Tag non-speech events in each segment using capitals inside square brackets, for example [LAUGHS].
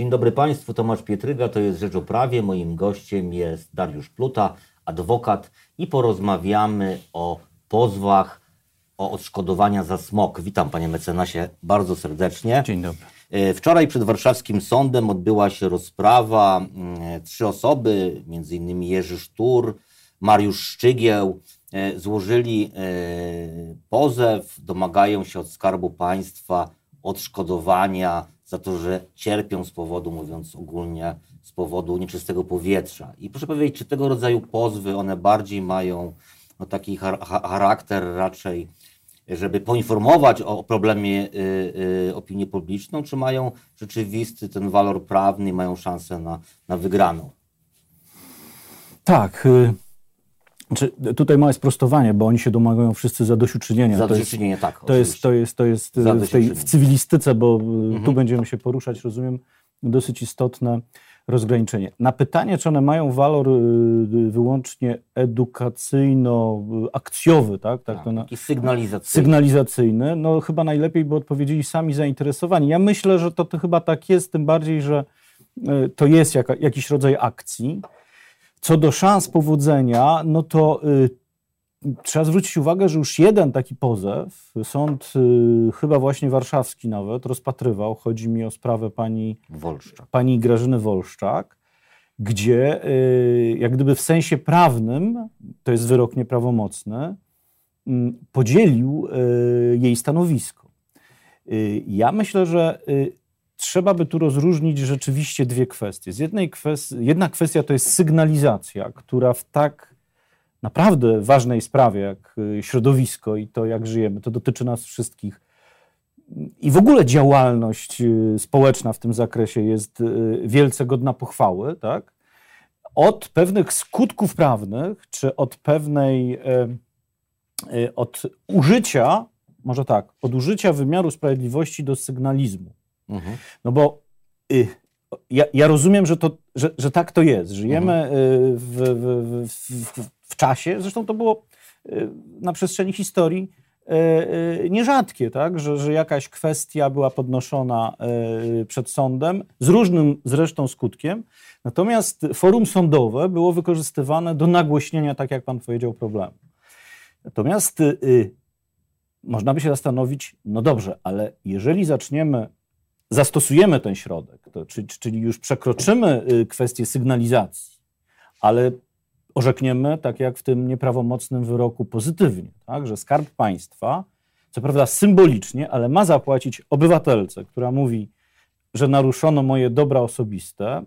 Dzień dobry Państwu, Tomasz Pietryga, to jest Rzecz o Prawie. Moim gościem jest Dariusz Pluta, adwokat i porozmawiamy o pozwach o odszkodowania za smog. Witam Panie mecenasie bardzo serdecznie. Dzień dobry. E, Wczoraj przed warszawskim sądem odbyła się rozprawa. Mm, Trzy osoby, innymi Jerzy Sztur, Mariusz Szczygieł, e, złożyli e, pozew, domagają się od Skarbu Państwa odszkodowania za to, że cierpią z powodu, mówiąc ogólnie, z powodu nieczystego powietrza. I proszę powiedzieć, czy tego rodzaju pozwy, one bardziej mają no, taki char- cha- charakter raczej, żeby poinformować o problemie y, y, opinię publiczną, czy mają rzeczywisty ten walor prawny i mają szansę na, na wygraną? Tak. y, Czy tutaj małe sprostowanie, bo oni się domagają wszyscy zadośćuczynienia. To jest, Zadośćuczynienie, tak. to jest, to jest, to jest y, w, tej, Zadośćuczynienie. w cywilistyce, bo y, Mhm. tu będziemy się poruszać, rozumiem, dosyć istotne rozgraniczenie. Na pytanie, czy one mają walor y, wyłącznie edukacyjno-akcjowy, tak? tak, Tak, to na, taki sygnalizacyjny. sygnalizacyjny, no chyba najlepiej by odpowiedzieli sami zainteresowani. Ja myślę, że to, to chyba tak jest, tym bardziej, że to jest jaka, jakiś rodzaj akcji. Co do szans powodzenia, no to y, trzeba zwrócić uwagę, że już jeden taki pozew, sąd y, chyba właśnie warszawski nawet, rozpatrywał, chodzi mi o sprawę pani Wolszczak. pani Grażyny Wolszczak, gdzie y, jak gdyby w sensie prawnym, to jest wyrok nieprawomocny, mm, podzielił y, jej stanowisko. Y, Ja myślę, że y, trzeba by tu rozróżnić rzeczywiście dwie kwestie. Z jednej kwestii, jedna kwestia to jest sygnalizacja, która w tak naprawdę ważnej sprawie jak y, środowisko i to, jak żyjemy, to dotyczy nas wszystkich, i w ogóle działalność y, społeczna w tym zakresie jest y, wielce godna pochwały, tak? Od pewnych skutków prawnych, czy od pewnej, od użycia, może tak, od użycia wymiaru sprawiedliwości do sygnalizmu. Mhm. No bo y, ja, ja rozumiem, że, to, że, że tak to jest. Żyjemy y, w, w, w, w, czasie, zresztą to było y, na przestrzeni historii y, nierzadkie, tak? że, że jakaś kwestia była podnoszona przed sądem z różnym zresztą skutkiem, natomiast forum sądowe było wykorzystywane do nagłośnienia, tak jak pan powiedział, problemu. Natomiast można by się zastanowić, no dobrze, ale jeżeli zaczniemy zastosujemy ten środek, to, czyli, czyli już przekroczymy y, kwestię sygnalizacji, ale orzekniemy, tak jak w tym nieprawomocnym wyroku, pozytywnie, tak, że Skarb Państwa, co prawda symbolicznie, ale ma zapłacić obywatelce, która mówi, że naruszono moje dobra osobiste.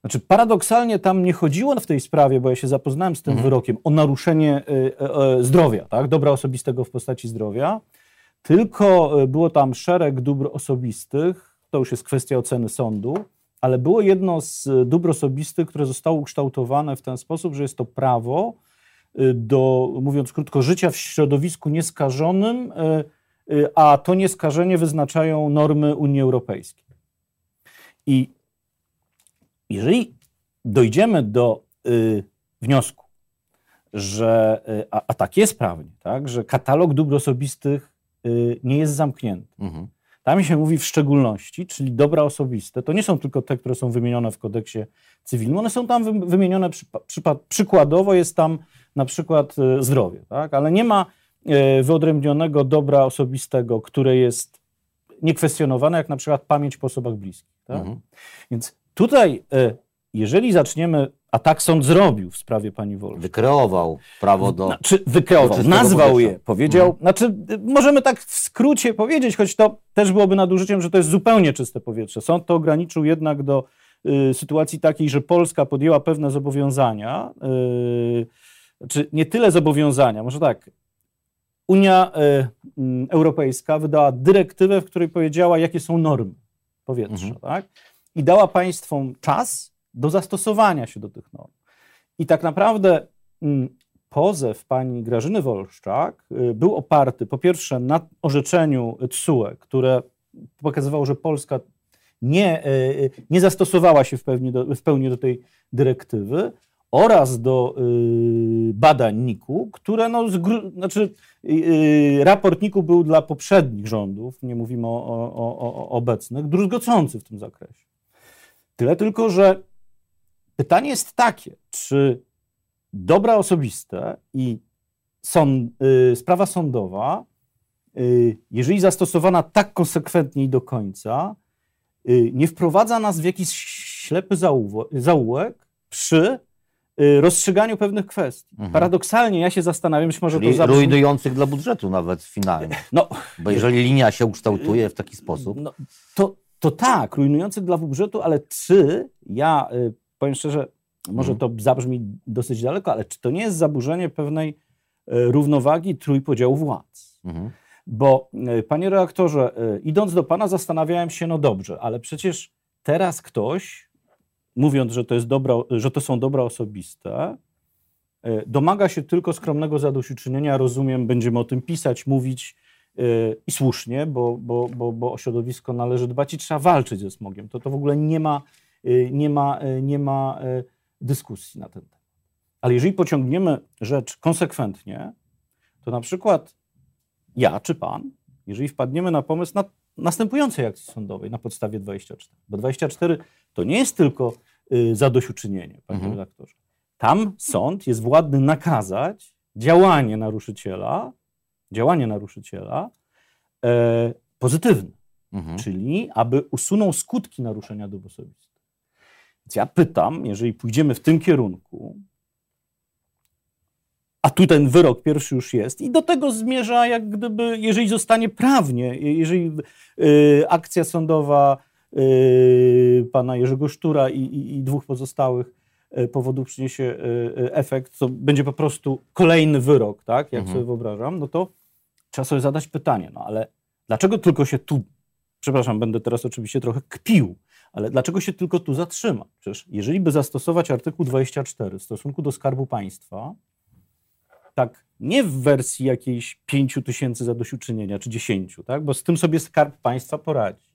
Znaczy, paradoksalnie tam nie chodziło w tej sprawie, bo ja się zapoznałem z tym Mhm. wyrokiem, o naruszenie y, y, zdrowia, tak, dobra osobistego w postaci zdrowia, tylko było tam szereg dóbr osobistych, to już jest kwestia oceny sądu, ale było jedno z y, dóbr osobistych, które zostało ukształtowane w ten sposób, że jest to prawo y, do, mówiąc krótko, życia w środowisku nieskażonym, y, a to nieskażenie wyznaczają normy Unii Europejskiej. I jeżeli dojdziemy do wniosku, że, a, a tak jest prawnie, tak, że katalog dóbr osobistych nie jest zamknięty, Mhm. Tam się mówi w szczególności, czyli dobra osobiste. To nie są tylko te, które są wymienione w kodeksie cywilnym. One są tam wy- wymienione przypa- przypa- przykładowo, jest tam na przykład e, zdrowie, tak? ale nie ma e, wyodrębnionego dobra osobistego, które jest niekwestionowane, jak na przykład pamięć po osobach bliskich. Tak? Mhm. Więc tutaj, e, jeżeli zaczniemy, a tak sąd zrobił w sprawie pani Wolf, Wykreował prawo do. znaczy wykreował, do nazwał powietrza. je, powiedział, Mhm. znaczy możemy tak w skrócie powiedzieć, choć to też byłoby nadużyciem, że to jest zupełnie czyste powietrze. Sąd to ograniczył jednak do y, sytuacji takiej, że Polska podjęła pewne zobowiązania, y, czy nie tyle zobowiązania, może tak, Unia y, mm, Europejska wydała dyrektywę, w której powiedziała, jakie są normy powietrza, Mhm. tak? I dała państwom czas do zastosowania się do tych norm. I tak naprawdę mm, pozew pani Grażyny Wolszczak y, był oparty po pierwsze na orzeczeniu TSUE, które pokazywało, że Polska nie, y, nie zastosowała się w pełni do, w pełni do tej dyrektywy oraz do y, badań NIK-u, które no, znaczy y, y, raport NIK-u był dla poprzednich rządów, nie mówimy o, o, o obecnych, druzgocący w tym zakresie. Tyle tylko, że pytanie jest takie, czy dobra osobiste i sąd, y, sprawa sądowa, y, jeżeli zastosowana tak konsekwentnie i do końca, y, nie wprowadza nas w jakiś ślepy zaułek przy y, rozstrzyganiu pewnych kwestii. Mhm. Paradoksalnie ja się zastanawiam, być może Czyli to zabrzmi... rujnujących dla budżetu nawet finalnie. No, Bo jeżeli linia się ukształtuje w taki sposób. no, to, to tak, rujnujących dla budżetu, ale czy ja, y, powiem szczerze, może to zabrzmi dosyć daleko, ale czy to nie jest zaburzenie pewnej y, równowagi trójpodziału władz? Mhm. Bo, y, panie redaktorze, y, idąc do pana, zastanawiałem się, no dobrze, ale przecież teraz ktoś, mówiąc, że to, jest dobra, że to są dobra osobiste, domaga się tylko skromnego zadośćuczynienia. Rozumiem, będziemy o tym pisać, mówić i słusznie, bo, bo, bo, bo o środowisko należy dbać i trzeba walczyć ze smogiem. To, to w ogóle nie ma, nie ma, y, nie ma y, dyskusji na ten temat. Ale jeżeli pociągniemy rzecz konsekwentnie, to na przykład ja czy pan, jeżeli wpadniemy na pomysł na następującej akcji sądowej na podstawie 24, bo 24 to nie jest tylko y, zadośćuczynienie, panie Mhm. redaktorze. Tam sąd jest władny nakazać działanie naruszyciela, działanie naruszyciela e, pozytywne, Mhm. czyli aby usunął skutki naruszenia dóbr osobistych. Więc ja pytam, jeżeli pójdziemy w tym kierunku, a tu ten wyrok pierwszy już jest i do tego zmierza, jak gdyby, jeżeli zostanie prawnie, jeżeli y, akcja sądowa y, pana Jerzego Sztura i, i, i dwóch pozostałych y, powodów przyniesie efekt, to będzie po prostu kolejny wyrok, tak, jak Mhm. sobie wyobrażam, no to trzeba sobie zadać pytanie, no ale dlaczego tylko się tu, przepraszam, będę teraz oczywiście trochę kpił, ale dlaczego się tylko tu zatrzyma? Przecież jeżeli by zastosować artykuł 24 w stosunku do Skarbu Państwa, tak nie w wersji jakiejś 5 tysięcy zadośćuczynienia czy 10, tak? bo z tym sobie Skarb Państwa poradzi.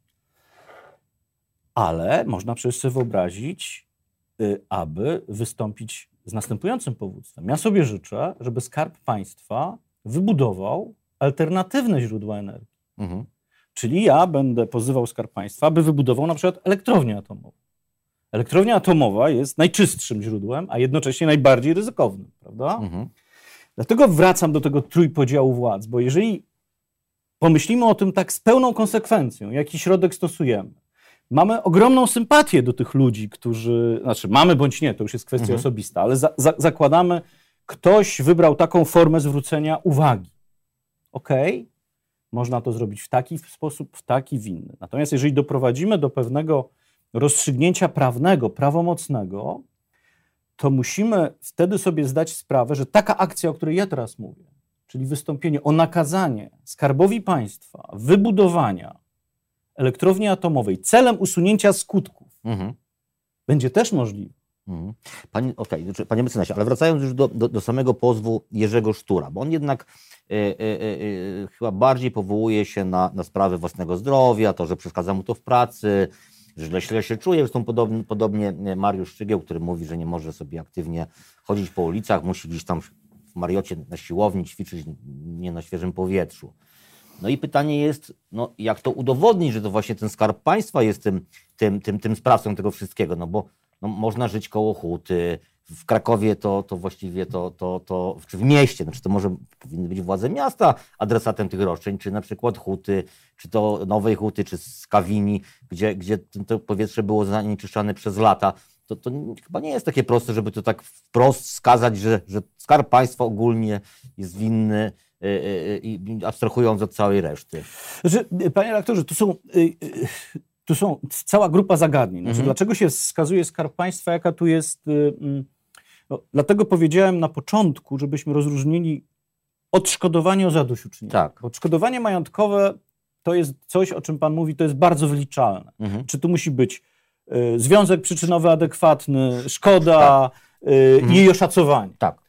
Ale można przecież sobie wyobrazić, y, aby wystąpić z następującym powództwem. Ja sobie życzę, żeby Skarb Państwa wybudował alternatywne źródła energii. Mhm. Czyli ja będę pozywał Skarb Państwa, aby wybudował na przykład elektrownię atomową. Elektrownia atomowa jest najczystszym źródłem, a jednocześnie najbardziej ryzykownym, prawda? Mhm. Dlatego wracam do tego trójpodziału władz, bo jeżeli pomyślimy o tym tak z pełną konsekwencją, jaki środek stosujemy, mamy ogromną sympatię do tych ludzi, którzy, znaczy mamy bądź nie, to już jest kwestia Mhm. osobista, ale za, za, zakładamy, ktoś wybrał taką formę zwrócenia uwagi. Okej, można to zrobić w taki sposób, w taki, w inny. Natomiast jeżeli doprowadzimy do pewnego rozstrzygnięcia prawnego, prawomocnego, to musimy wtedy sobie zdać sprawę, że taka akcja, o której ja teraz mówię, czyli wystąpienie o nakazanie skarbowi państwa wybudowania elektrowni atomowej celem usunięcia skutków, Mhm. będzie też możliwe. Mhm. Panie, okej, znaczy, panie mecenasie, ale wracając już do, do, do samego pozwu Jerzego Sztura, bo on jednak e, e, e, chyba bardziej powołuje się na, na sprawy własnego zdrowia, to, że przeszkadza mu to w pracy, że źle, źle się czuje. Zresztą podobnie, podobnie Mariusz Szczygieł, który mówi, że nie może sobie aktywnie chodzić po ulicach, musi gdzieś tam w Mariocie na siłowni ćwiczyć, nie na świeżym powietrzu. No i pytanie jest, no, jak to udowodnić, że to właśnie ten skarb państwa jest tym, tym, tym, tym sprawcą tego wszystkiego, no bo no, można żyć koło huty, w Krakowie to, to właściwie to, to, to, czy w mieście, znaczy to może powinny być władze miasta adresatem tych roszczeń, czy na przykład huty, czy to nowej huty, czy z Kawini, gdzie, gdzie to- to powietrze było zanieczyszczane przez lata. To, to chyba nie jest takie proste, żeby to tak wprost skazać, że, że skarb państwa ogólnie jest winny, y, y, y, abstrahując od całej reszty. Znaczy, panie redaktorze, tu są, tu są cała grupa zagadnień. Znaczy, Mhm. Dlaczego się wskazuje Skarb Państwa, jaka tu jest... y, mm, No, dlatego powiedziałem na początku, żebyśmy rozróżnili odszkodowanie o zadośćuczynienie. Tak. Odszkodowanie majątkowe to jest coś, o czym pan mówi, to jest bardzo wliczalne. Mhm. Czy tu musi być y, związek przyczynowy adekwatny, szkoda y, i jej oszacowanie. Tak.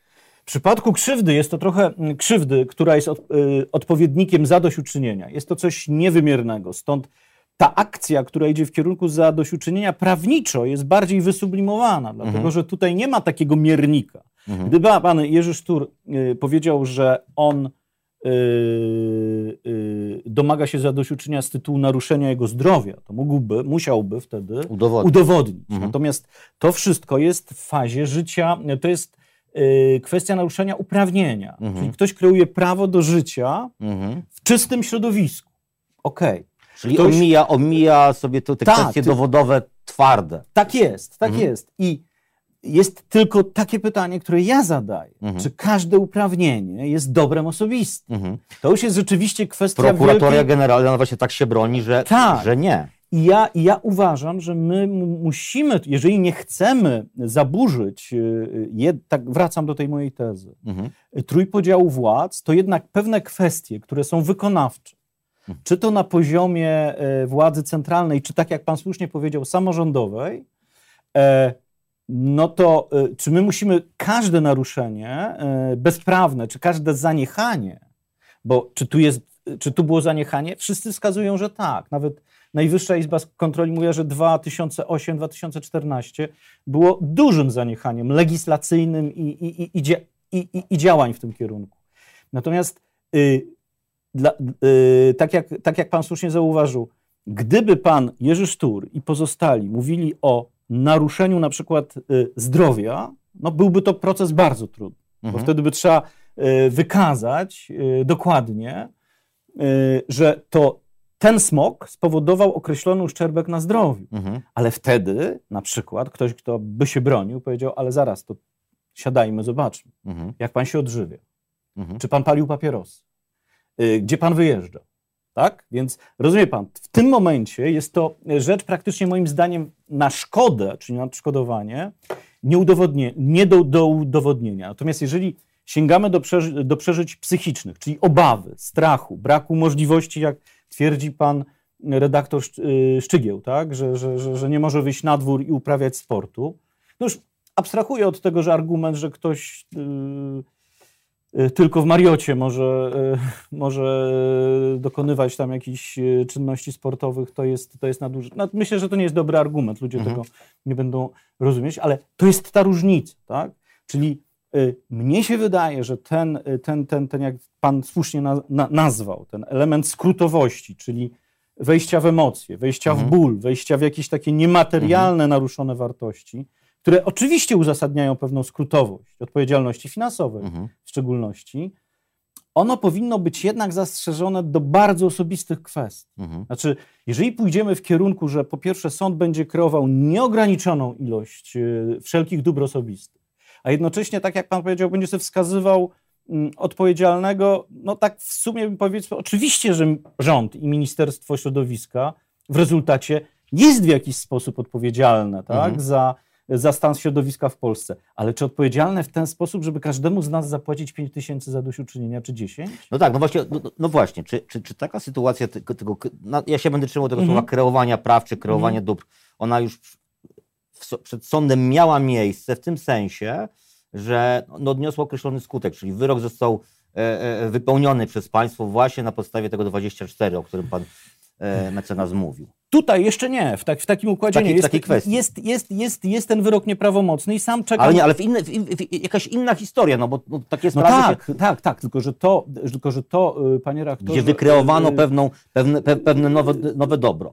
W przypadku krzywdy jest to trochę mm, krzywdy, która jest od, y, odpowiednikiem zadośćuczynienia. Jest to coś niewymiernego. Stąd ta akcja, która idzie w kierunku zadośćuczynienia prawniczo jest bardziej wysublimowana, dlatego Mhm. że tutaj nie ma takiego miernika. Mhm. Gdyby pan Jerzy Sztur y, powiedział, że on yy, yy, domaga się zadośćuczynienia z tytułu naruszenia jego zdrowia, to mógłby, musiałby wtedy Udowodnić. udowodnić. Mhm. Natomiast to wszystko jest w fazie życia, to jest kwestia naruszenia uprawnienia. Mhm. Czyli ktoś kreuje prawo do życia Mhm. w czystym środowisku. Okej. Czyli Ktoś- omija, omija sobie te Tak, kwestie ty- dowodowe twarde. Tak jest, tak Mhm. jest. I jest tylko takie pytanie, które ja zadaję. Mhm. Czy każde uprawnienie jest dobrem osobistym? Mhm. To już jest rzeczywiście kwestia Prokuratoria wielkiej... Generalna właśnie tak się broni, że, Tak. że nie. I ja, ja uważam, że my mu- musimy, jeżeli nie chcemy zaburzyć, yy, jed, tak wracam do tej mojej tezy, Mhm. trójpodziału władz, to jednak pewne kwestie, które są wykonawcze. Czy to na poziomie e, władzy centralnej, czy tak jak pan słusznie powiedział, samorządowej, e, no to e, czy my musimy każde naruszenie bezprawne, czy każde zaniechanie, bo czy tu jest, czy tu było zaniechanie? Wszyscy wskazują, że tak. Nawet Najwyższa Izba Kontroli mówi, że 2008-2014 było dużym zaniechaniem legislacyjnym i, i, i, i działań w tym kierunku. Natomiast y, dla, y, tak, jak, tak jak pan słusznie zauważył, gdyby pan Jerzy Sztur i pozostali mówili o naruszeniu na przykład y, zdrowia, no byłby to proces bardzo trudny, bo Mhm. wtedy by trzeba y, wykazać y, dokładnie, y, że to ten smog spowodował określony uszczerbek na zdrowiu. Mhm. Ale wtedy na przykład ktoś, kto by się bronił, powiedział, ale zaraz, to siadajmy, zobaczmy, Mhm. jak pan się odżywia. Mhm. Czy pan palił papierosy? Y, Gdzie pan wyjeżdża? Tak? Więc rozumie pan, w tym momencie jest to rzecz praktycznie moim zdaniem na szkodę, czyli na odszkodowanie, nieudowodnie, nie do, do udowodnienia. Natomiast jeżeli sięgamy do, przeży, do przeżyć psychicznych, czyli obawy, strachu, braku możliwości, jak twierdzi pan redaktor y, Szczygieł, tak? że, że, że, że nie może wyjść na dwór i uprawiać sportu, no już abstrahuję od tego, że argument, że ktoś y, y, tylko w Mariocie może, y, [LAUGHS] może dokonywać tam jakichś y, czynności sportowych, to jest, to jest nadużycie. No, myślę, że to nie jest dobry argument, ludzie Mhm. tego nie będą rozumieć, ale to jest ta różnica, tak? Czyli y, mnie się wydaje, że ten, y, ten, ten, ten jak pan słusznie na, na, nazwał, ten element skrótowości, czyli wejścia w emocje, wejścia Mhm. w ból, wejścia w jakieś takie niematerialne, naruszone wartości, które oczywiście uzasadniają pewną skrótowość odpowiedzialności finansowej Mhm. w szczególności, ono powinno być jednak zastrzeżone do bardzo osobistych kwestii. Mhm. Znaczy, jeżeli pójdziemy w kierunku, że po pierwsze sąd będzie kreował nieograniczoną ilość y, wszelkich dóbr osobistych, a jednocześnie, tak jak pan powiedział, będzie sobie wskazywał mm, odpowiedzialnego, no tak w sumie bym powiedział, oczywiście, że rząd i Ministerstwo Środowiska w rezultacie jest w jakiś sposób odpowiedzialne tak, Mhm. za, za stan środowiska w Polsce, ale czy odpowiedzialne w ten sposób, żeby każdemu z nas zapłacić 5 tysięcy za dośćuczynienia, czy 10? No tak, no właśnie, no, no właśnie, czy, czy, czy taka sytuacja tego, tego no, ja się będę trzymał tego Mhm. słowa kreowania praw, czy kreowania dóbr, ona już w, w, przed sądem miała miejsce w tym sensie, że no, odniosła określony skutek, czyli wyrok został e, e, wypełniony przez państwo właśnie na podstawie tego 24, o którym pan e, mecenas mówił. Tutaj jeszcze nie, w, tak, w takim układzie W takiej- nie. w takiej kwestii. Jest, jest, jest, jest ten wyrok nieprawomocny i sam czekam. Ale nie, ale w inne, w, w, jakaś inna historia, no bo no, takie no sprawy, tak, się, tak, tak, tylko że to, tylko, że to y, panie redaktorze... gdzie wykreowano y, pewną, pewne, pe, pewne nowe, nowe dobro.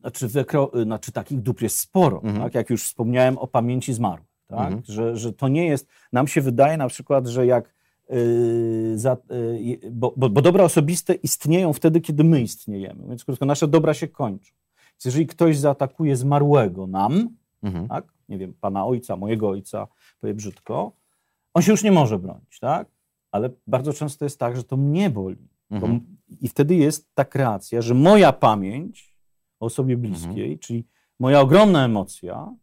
Znaczy, wykro, y, znaczy takich dóbr jest sporo, Mhm. tak? jak już wspomniałem o pamięci zmarłych. Tak? Mhm. Że, że to nie jest, nam się wydaje na przykład, że jak, y, za, y, bo, bo, bo dobra osobiste istnieją wtedy, kiedy my istniejemy, więc krótko, nasze dobra się kończą. Więc jeżeli ktoś zaatakuje zmarłego nam, Mhm. tak? nie wiem, pana ojca, mojego ojca, powiem brzydko, on się już nie może bronić, tak? Ale bardzo często jest tak, że to mnie boli. Bo, Mhm. I wtedy jest ta kreacja, że moja pamięć o osobie bliskiej, Mhm. czyli moja ogromna emocja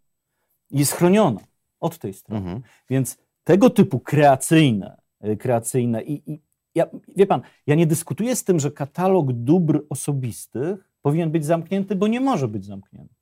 jest chroniona od tej strony. Mhm. Więc tego typu kreacyjne, y, kreacyjne i, i ja, wie pan, ja nie dyskutuję z tym, że katalog dóbr osobistych powinien być zamknięty, bo nie może być zamknięty.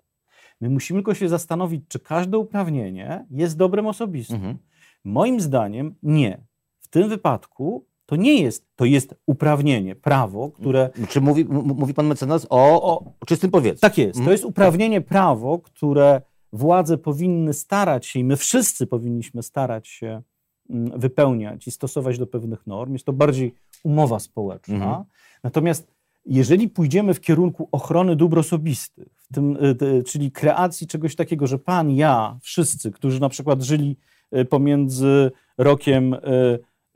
My musimy tylko się zastanowić, czy każde uprawnienie jest dobrem osobistym. Mhm. Moim zdaniem nie. W tym wypadku to nie jest, to jest uprawnienie, prawo, które. Czy mówi, mówi pan mecenas o, O, o czystym powietrzu? tak jest. To Mhm. jest uprawnienie, prawo, które władze powinny starać się i my wszyscy powinniśmy starać się mm, wypełniać i stosować do pewnych norm. Jest to bardziej umowa społeczna. Mhm. Natomiast jeżeli pójdziemy w kierunku ochrony dóbr osobistych, tym, y, czyli kreacji czegoś takiego, że pan, ja, wszyscy, którzy na przykład żyli y, pomiędzy rokiem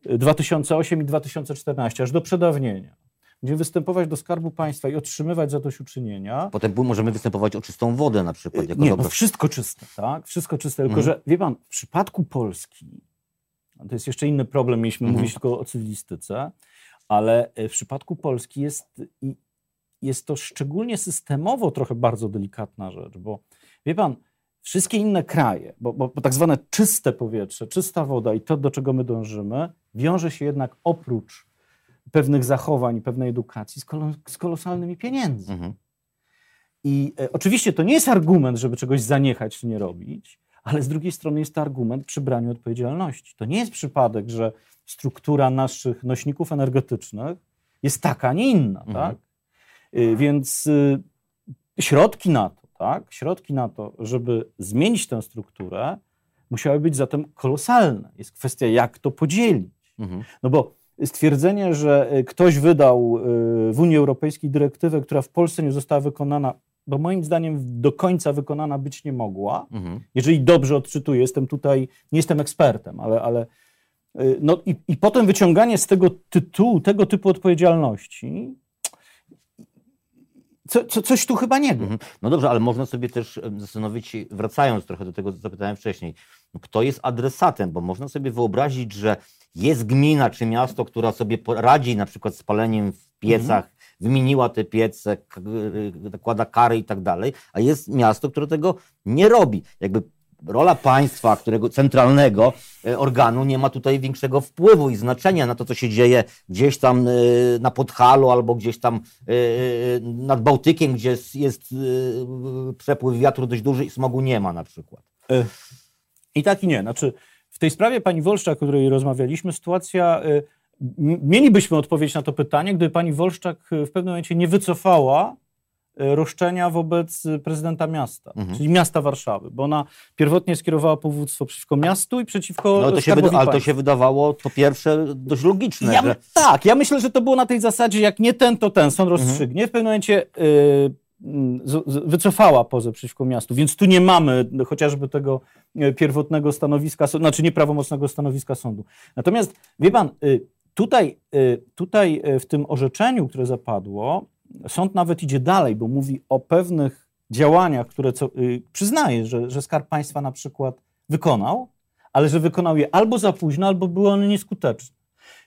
y, 2008 i 2014, aż do przedawnienia, będziemy występować do Skarbu Państwa i otrzymywać zadośćuczynienia, Potem możemy występować o czystą wodę na przykład. Jako nie, dobro. no wszystko czyste, tak? Wszystko czyste. Tylko, Mhm. że wie pan, w przypadku Polski, to jest jeszcze inny problem, mieliśmy Mhm. mówić tylko o cywilistyce, ale e, w przypadku Polski jest, jest to szczególnie systemowo trochę bardzo delikatna rzecz, bo wie pan, wszystkie inne kraje, bo, bo, bo tak zwane czyste powietrze, czysta woda i to, do czego my dążymy, wiąże się jednak oprócz pewnych zachowań, pewnej edukacji z, z kolosalnymi pieniędzmi. Mhm. I e, oczywiście to nie jest argument, żeby czegoś zaniechać czy nie robić, ale z drugiej strony jest to argument przy braniu odpowiedzialności. To nie jest przypadek, że struktura naszych nośników energetycznych jest taka, a nie inna, Mhm. tak? Y, Więc y, środki na to, tak? Środki na to, żeby zmienić tę strukturę, musiały być zatem kolosalne. Jest kwestia, jak to podzielić. Mhm. No bo stwierdzenie, że y, ktoś wydał w Unii Europejskiej dyrektywę, która w Polsce nie została wykonana, bo moim zdaniem do końca wykonana być nie mogła, Mhm. jeżeli dobrze odczytuję, jestem tutaj, nie jestem ekspertem, ale, ale y, no i, i potem wyciąganie z tego tytułu, tego typu odpowiedzialności, co, co, coś tu chyba nie gra. Mhm. No dobrze, ale można sobie też zastanowić wracając trochę do tego, co zapytałem wcześniej, no kto jest adresatem, bo można sobie wyobrazić, że jest gmina czy miasto, która sobie poradzi na przykład z paleniem w piecach, Mhm. Wymieniła te piece, y, nakłada kary i tak dalej, a jest miasto, które tego nie robi. Jakby rola państwa, którego centralnego e, organu nie ma tutaj większego wpływu i znaczenia na to, co się dzieje gdzieś tam e, na Podhalu albo gdzieś tam e, nad Bałtykiem, gdzie jest, przepływ wiatru dość duży i smogu nie ma na przykład. I tak i nie. Znaczy, w tej sprawie pani Wolszczak, o której rozmawialiśmy, sytuacja. Mielibyśmy odpowiedź na to pytanie, gdyby pani Wolszczak y, w pewnym momencie nie wycofała y, roszczenia wobec y, prezydenta miasta, Mhm. czyli miasta Warszawy, bo ona pierwotnie skierowała powództwo przeciwko miastu i przeciwko No, to się wyda- ale to się wydawało po pierwsze dość logiczne, Ja, że Tak, ja myślę, że to było na tej zasadzie, jak nie ten, to ten, sąd Mhm. rozstrzygnie. W pewnym momencie wycofała pozew przeciwko miastu, więc tu nie mamy chociażby tego e, pierwotnego stanowiska, znaczy nieprawomocnego stanowiska sądu. Natomiast, wie pan, tutaj, y, tutaj y, w tym orzeczeniu, które zapadło, sąd nawet idzie dalej, bo mówi o pewnych działaniach, które co, y, przyznaje, że, że Skarb Państwa na przykład wykonał, ale że wykonał je albo za późno, albo były one nieskuteczne.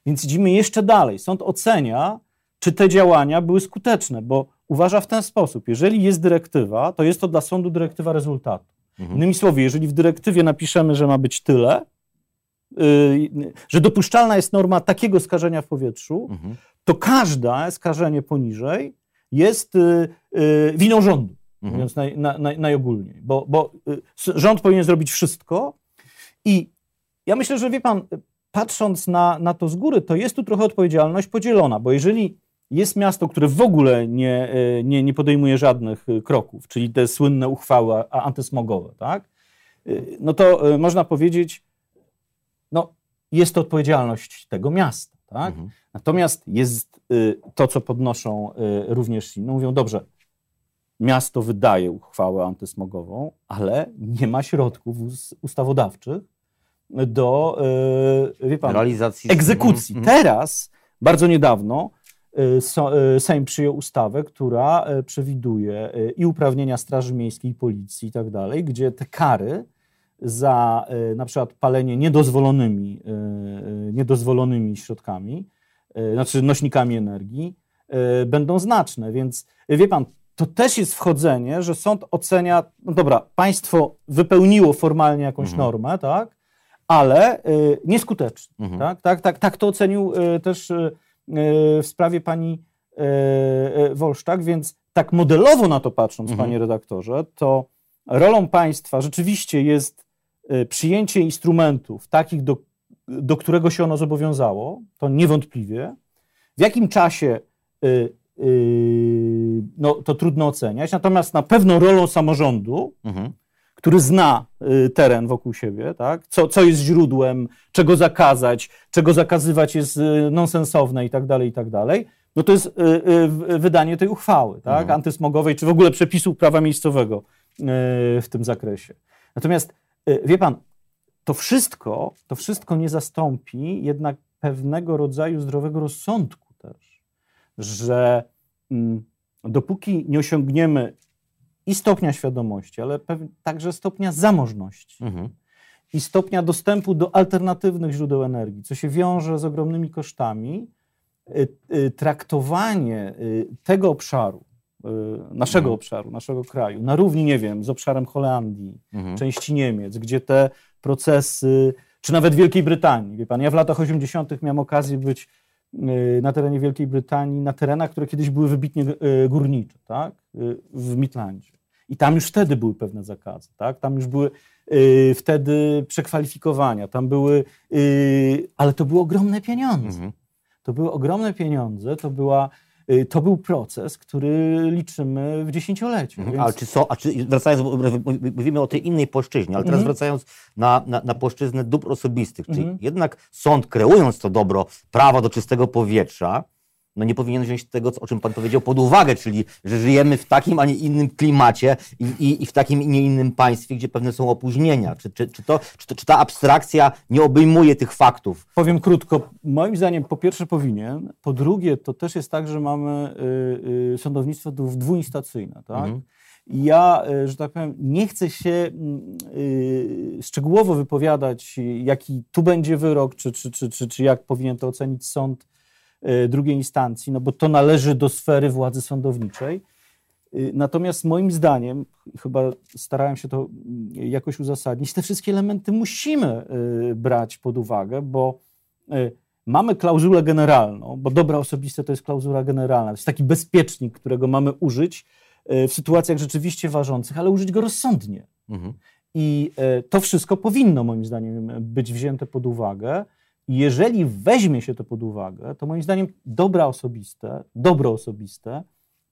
Więc idziemy jeszcze dalej. Sąd ocenia, czy te działania były skuteczne, bo uważa w ten sposób, jeżeli jest dyrektywa, to jest to dla sądu dyrektywa rezultatu. Mhm. Innymi słowy, jeżeli w dyrektywie napiszemy, że ma być tyle, że dopuszczalna jest norma takiego skażenia w powietrzu, Mhm. to każde skażenie poniżej jest yy, yy, winą rządu, Mhm. mówiąc naj, na, naj, najogólniej. Bo, bo rząd powinien zrobić wszystko i ja myślę, że wie pan, patrząc na, na to z góry, to jest tu trochę odpowiedzialność podzielona, bo jeżeli jest miasto, które w ogóle nie, nie, nie podejmuje żadnych kroków, czyli te słynne uchwały antysmogowe, tak? No to można powiedzieć, jest to odpowiedzialność tego miasta, tak? Mhm. Natomiast jest y, to, co podnoszą y, również inni. No mówią, dobrze, miasto wydaje uchwałę antysmogową, ale nie ma środków us- ustawodawczych do, y, wie pan, Realizacji egzekucji. Mhm. Teraz, bardzo niedawno, so- Sejm przyjął ustawę, która przewiduje i uprawnienia Straży Miejskiej, i Policji i tak dalej, gdzie te kary za y, na przykład palenie niedozwolonymi, y, y, niedozwolonymi środkami, znaczy nośnikami energii, będą znaczne. Więc wie pan, to też jest wchodzenie, że sąd ocenia, no dobra, państwo wypełniło formalnie jakąś Mhm. normę, tak, ale nieskutecznie. Mhm. Tak, tak, tak, tak to ocenił też w sprawie pani Wolszczak, więc tak modelowo na to patrząc, Mhm. panie redaktorze, to rolą państwa rzeczywiście jest przyjęcie instrumentów takich, do, do którego się ono zobowiązało, to niewątpliwie. W jakim czasie y, y, no, to trudno oceniać, natomiast na pewno rolą samorządu, Mhm. który zna y, teren wokół siebie, tak? co, co jest źródłem, czego zakazać, czego zakazywać jest y, nonsensowne i tak dalej, i tak dalej, no to jest wydanie tej uchwały tak? Mhm. antysmogowej, czy w ogóle przepisów prawa miejscowego w tym zakresie. Natomiast wie pan, to wszystko, to wszystko nie zastąpi jednak pewnego rodzaju zdrowego rozsądku też, że mm, dopóki nie osiągniemy i stopnia świadomości, ale także stopnia zamożności mhm. i stopnia dostępu do alternatywnych źródeł energii, co się wiąże z ogromnymi kosztami, y, y, traktowanie y, tego obszaru, naszego mhm. obszaru, naszego kraju, na równi, nie wiem, z obszarem Holandii, mhm. części Niemiec, gdzie te procesy, czy nawet Wielkiej Brytanii. Wie pan, ja w latach 80. miałem okazję być y, na terenie Wielkiej Brytanii, na terenach, które kiedyś były wybitnie y, górnicze, tak? Y, w Midlandzie. I tam już wtedy były pewne zakazy, tak? Tam już były wtedy przekwalifikowania, tam były, ale to były ogromne pieniądze. Mhm. To były ogromne pieniądze, to była Y, to był proces, który liczymy w dziesięcioleciu. Mhm, więc... Ale czy co, a czy wracając, mówimy o tej innej płaszczyźnie, ale teraz mhm. wracając na, na, na płaszczyznę dóbr osobistych, czyli mhm. jednak sąd kreując to dobro prawa do czystego powietrza, no nie powinien wziąć tego, o czym Pan powiedział, pod uwagę, czyli że żyjemy w takim, a nie innym klimacie i, i, i w takim, i nie innym państwie, gdzie pewne są opóźnienia. Czy, czy, czy, to, czy, to, czy ta abstrakcja nie obejmuje tych faktów? Powiem krótko. Moim zdaniem po pierwsze powinien, po drugie to też jest tak, że mamy y, y, sądownictwo dwuinstacyjne, tak? Mhm. Ja, y, że tak powiem, nie chcę się y, szczegółowo wypowiadać, jaki tu będzie wyrok, czy, czy, czy, czy, czy jak powinien to ocenić sąd drugiej instancji, no bo to należy do sfery władzy sądowniczej. E, natomiast moim zdaniem, chyba starałem się to mm, jakoś uzasadnić, te wszystkie elementy musimy e, brać pod uwagę, bo mamy klauzulę generalną, bo dobra osobiste to jest klauzula generalna. To jest taki bezpiecznik, którego mamy użyć w sytuacjach rzeczywiście ważących, ale użyć go rozsądnie. Mhm. I to wszystko powinno moim zdaniem być wzięte pod uwagę. Jeżeli weźmie się to pod uwagę, to moim zdaniem dobra osobiste, dobro osobiste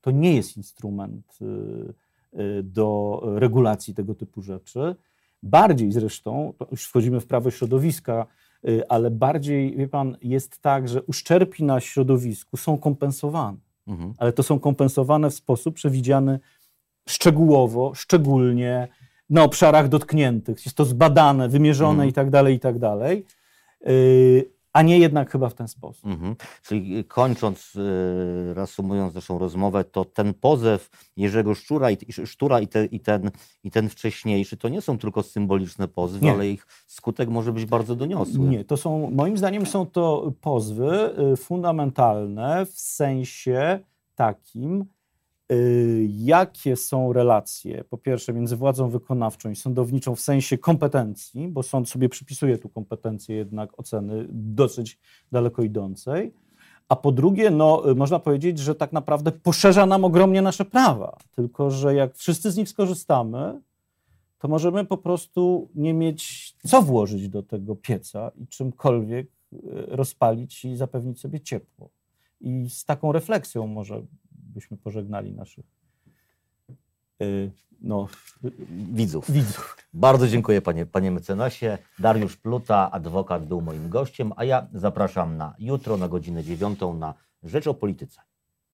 to nie jest instrument y, y, do regulacji tego typu rzeczy. Bardziej zresztą, już wchodzimy w prawo środowiska, y, ale bardziej, wie pan, jest tak, że uszczerbki na środowisku są kompensowane, mhm. ale to są kompensowane w sposób przewidziany szczegółowo, szczególnie na obszarach dotkniętych. Jest to zbadane, wymierzone mhm. i tak dalej, i tak dalej. Y, a nie jednak chyba w ten sposób. Mhm. Czyli kończąc, y, reasumując naszą rozmowę, to ten pozew Jerzego Szczura i, Sztura i, te, i, ten, i ten wcześniejszy to nie są tylko symboliczne pozwy, nie. ale ich skutek może być bardzo doniosły. Nie, to są, moim zdaniem są to pozwy y, fundamentalne w sensie takim, jakie są relacje, po pierwsze, między władzą wykonawczą i sądowniczą w sensie kompetencji, bo sąd sobie przypisuje tu kompetencje jednak oceny dosyć daleko idącej, a po drugie, no, y, można powiedzieć, że tak naprawdę poszerza nam ogromnie nasze prawa, tylko że jak wszyscy z nich skorzystamy, to możemy po prostu nie mieć co włożyć do tego pieca i czymkolwiek y, rozpalić i zapewnić sobie ciepło. I z taką refleksją może byśmy pożegnali naszych y, no, widzów. widzów. Bardzo dziękuję panie, panie mecenasie. Dariusz Pluta, adwokat, był moim gościem, a ja zapraszam na jutro na godzinę dziewiątą na Rzecz o Polityce.